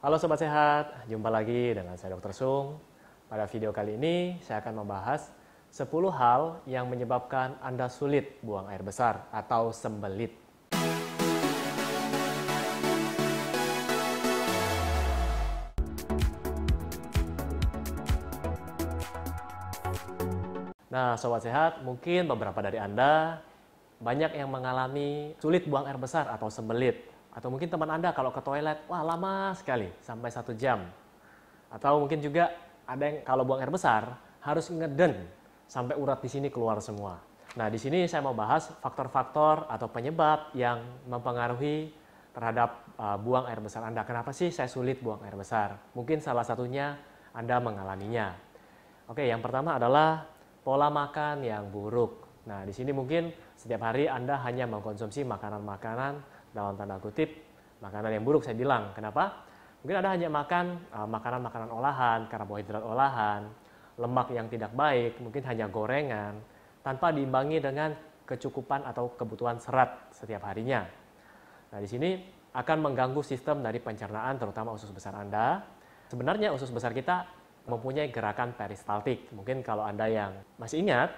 Halo Sobat Sehat, jumpa lagi dengan saya Dr. Sung. Pada video kali ini, saya akan membahas 10 hal yang menyebabkan Anda sulit buang air besar atau sembelit. Nah, Sobat Sehat, mungkin beberapa dari Anda banyak yang mengalami sulit buang air besar atau sembelit. Atau mungkin teman Anda kalau ke toilet, wah lama sekali, sampai satu jam. Atau mungkin juga ada yang kalau buang air besar harus ngeden sampai urat di sini keluar semua. Nah, di sini saya mau bahas faktor-faktor atau penyebab yang mempengaruhi terhadap uh, buang air besar Anda. Kenapa sih saya sulit buang air besar? Mungkin salah satunya Anda mengalaminya. Oke, yang pertama adalah pola makan yang buruk. Nah, di sini mungkin setiap hari Anda hanya mengkonsumsi makanan-makanan dalam tanda kutip makanan yang buruk saya bilang. Kenapa? Mungkin Anda hanya makan uh, makanan-makanan uh, olahan, karbohidrat olahan, lemak yang tidak baik, mungkin hanya gorengan, tanpa diimbangi dengan kecukupan atau kebutuhan serat setiap harinya. Nah, di sini akan mengganggu sistem dari pencernaan terutama usus besar Anda. Sebenarnya usus besar kita mempunyai gerakan peristaltik. Mungkin kalau Anda yang masih ingat,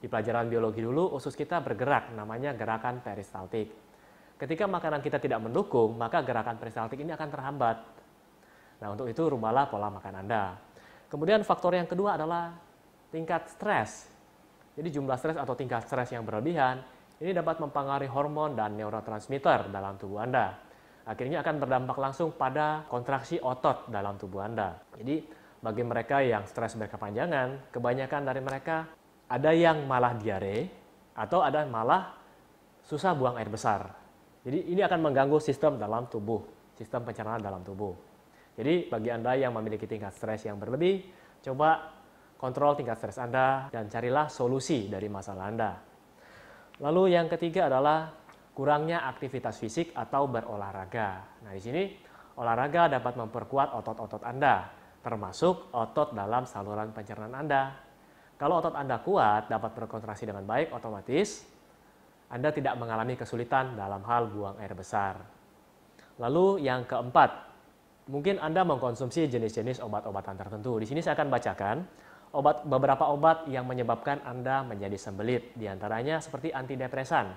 di pelajaran biologi dulu usus kita bergerak, namanya gerakan peristaltik. Ketika makanan kita tidak mendukung, maka gerakan peristaltik ini akan terhambat. Nah, untuk itu rubahlah pola makan Anda. Kemudian faktor yang kedua adalah tingkat stres. Jadi jumlah stres atau tingkat stres yang berlebihan ini dapat mempengaruhi hormon dan neurotransmitter dalam tubuh Anda. Akhirnya akan berdampak langsung pada kontraksi otot dalam tubuh Anda. Jadi bagi mereka yang stres berkepanjangan, kebanyakan dari mereka ada yang malah diare atau ada malah susah buang air besar. Jadi ini akan mengganggu sistem dalam tubuh, sistem pencernaan dalam tubuh. Jadi bagi Anda yang memiliki tingkat stres yang berlebih, coba kontrol tingkat stres Anda dan carilah solusi dari masalah Anda. Lalu yang ketiga adalah kurangnya aktivitas fisik atau berolahraga. Nah, di sini olahraga dapat memperkuat otot-otot Anda, termasuk otot dalam saluran pencernaan Anda. Kalau otot Anda kuat, dapat berkontraksi dengan baik, otomatis anda tidak mengalami kesulitan dalam hal buang air besar. Lalu yang keempat, mungkin Anda mengkonsumsi jenis-jenis obat-obatan tertentu. Di sini saya akan bacakan obat beberapa obat yang menyebabkan Anda menjadi sembelit. Di antaranya seperti antidepresan.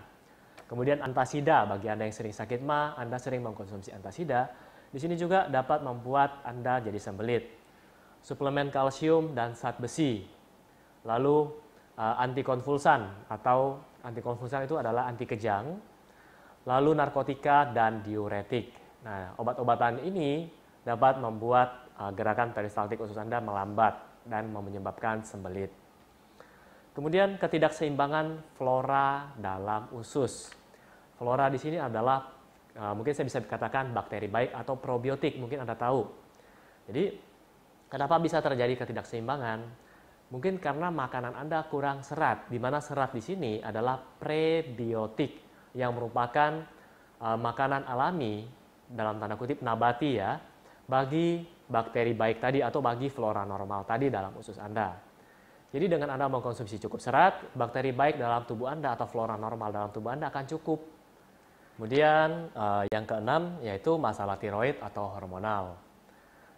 Kemudian antasida bagi Anda yang sering sakit ma, Anda sering mengkonsumsi antasida. Di sini juga dapat membuat Anda jadi sembelit. Suplemen kalsium dan zat besi. Lalu uh, antikonvulsan atau Antikonvulsan itu adalah anti kejang, lalu narkotika dan diuretik. Nah, obat-obatan ini dapat membuat uh, gerakan peristaltik usus Anda melambat dan menyebabkan sembelit. Kemudian ketidakseimbangan flora dalam usus. Flora di sini adalah uh, mungkin saya bisa katakan bakteri baik atau probiotik, mungkin Anda tahu. Jadi, kenapa bisa terjadi ketidakseimbangan? Mungkin karena makanan Anda kurang serat, di mana serat di sini adalah prebiotik yang merupakan uh, makanan alami dalam tanda kutip nabati ya bagi bakteri baik tadi atau bagi flora normal tadi dalam usus Anda. Jadi dengan Anda mengkonsumsi cukup serat, bakteri baik dalam tubuh Anda atau flora normal dalam tubuh Anda akan cukup. Kemudian uh, yang keenam yaitu masalah tiroid atau hormonal.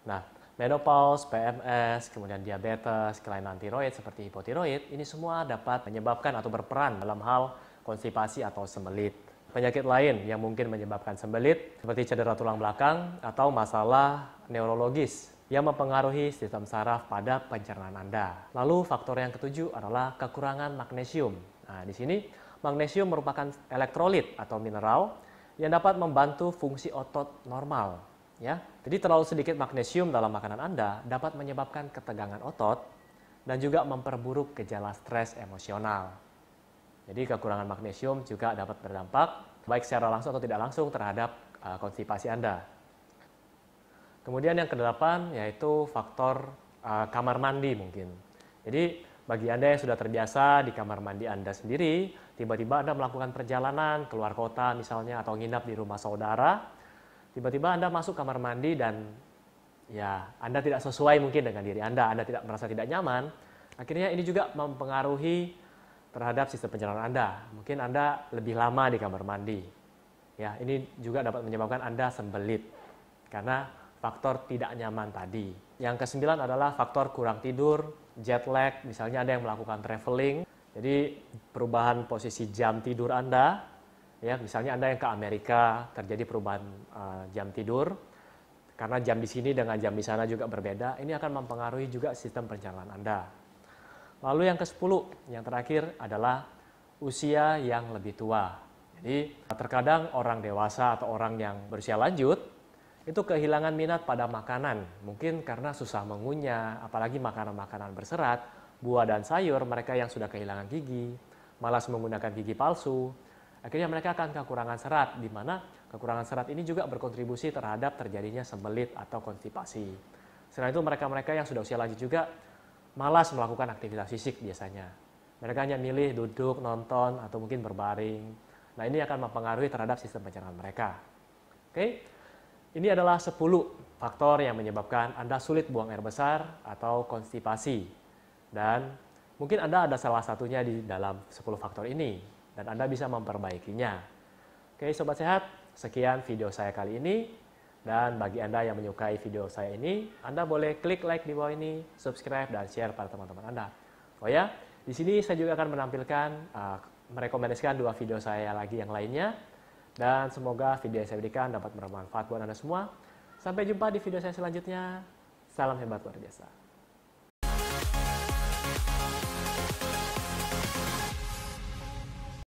Nah, menopause, PMS, kemudian diabetes, kelainan tiroid seperti hipotiroid, ini semua dapat menyebabkan atau berperan dalam hal konstipasi atau sembelit. Penyakit lain yang mungkin menyebabkan sembelit seperti cedera tulang belakang atau masalah neurologis yang mempengaruhi sistem saraf pada pencernaan Anda. Lalu faktor yang ketujuh adalah kekurangan magnesium. Nah, di sini magnesium merupakan elektrolit atau mineral yang dapat membantu fungsi otot normal Ya, jadi terlalu sedikit magnesium dalam makanan Anda dapat menyebabkan ketegangan otot dan juga memperburuk gejala stres emosional. Jadi kekurangan magnesium juga dapat berdampak baik secara langsung atau tidak langsung terhadap uh, konstipasi Anda. Kemudian yang kedelapan yaitu faktor uh, kamar mandi mungkin. Jadi bagi Anda yang sudah terbiasa di kamar mandi Anda sendiri, tiba-tiba Anda melakukan perjalanan keluar kota misalnya atau nginap di rumah saudara, tiba-tiba Anda masuk kamar mandi dan ya Anda tidak sesuai mungkin dengan diri Anda, Anda tidak merasa tidak nyaman, akhirnya ini juga mempengaruhi terhadap sistem pencernaan Anda. Mungkin Anda lebih lama di kamar mandi. Ya, ini juga dapat menyebabkan Anda sembelit karena faktor tidak nyaman tadi. Yang kesembilan adalah faktor kurang tidur, jet lag, misalnya ada yang melakukan traveling. Jadi perubahan posisi jam tidur Anda, ya misalnya Anda yang ke Amerika terjadi perubahan uh, jam tidur, karena jam di sini dengan jam di sana juga berbeda, ini akan mempengaruhi juga sistem pencernaan Anda. Lalu yang ke-10, yang terakhir adalah usia yang lebih tua. Jadi terkadang orang dewasa atau orang yang berusia lanjut itu kehilangan minat pada makanan. Mungkin karena susah mengunyah, apalagi makanan-makanan berserat, buah dan sayur, mereka yang sudah kehilangan gigi, malas menggunakan gigi palsu, akhirnya mereka akan kekurangan serat, di mana Kekurangan serat ini juga berkontribusi terhadap terjadinya sembelit atau konstipasi. Selain itu mereka-mereka yang sudah usia lanjut juga malas melakukan aktivitas fisik biasanya. Mereka hanya milih duduk, nonton, atau mungkin berbaring. Nah ini akan mempengaruhi terhadap sistem pencernaan mereka. Oke, ini adalah 10 faktor yang menyebabkan Anda sulit buang air besar atau konstipasi. Dan mungkin Anda ada salah satunya di dalam 10 faktor ini, dan Anda bisa memperbaikinya. Oke, Sobat Sehat, Sekian video saya kali ini. Dan bagi Anda yang menyukai video saya ini, Anda boleh klik like di bawah ini, subscribe, dan share pada teman-teman Anda. Oh ya, di sini saya juga akan menampilkan, uh, merekomendasikan dua video saya lagi yang lainnya. Dan semoga video yang saya berikan dapat bermanfaat buat Anda semua. Sampai jumpa di video saya selanjutnya. Salam hebat luar biasa.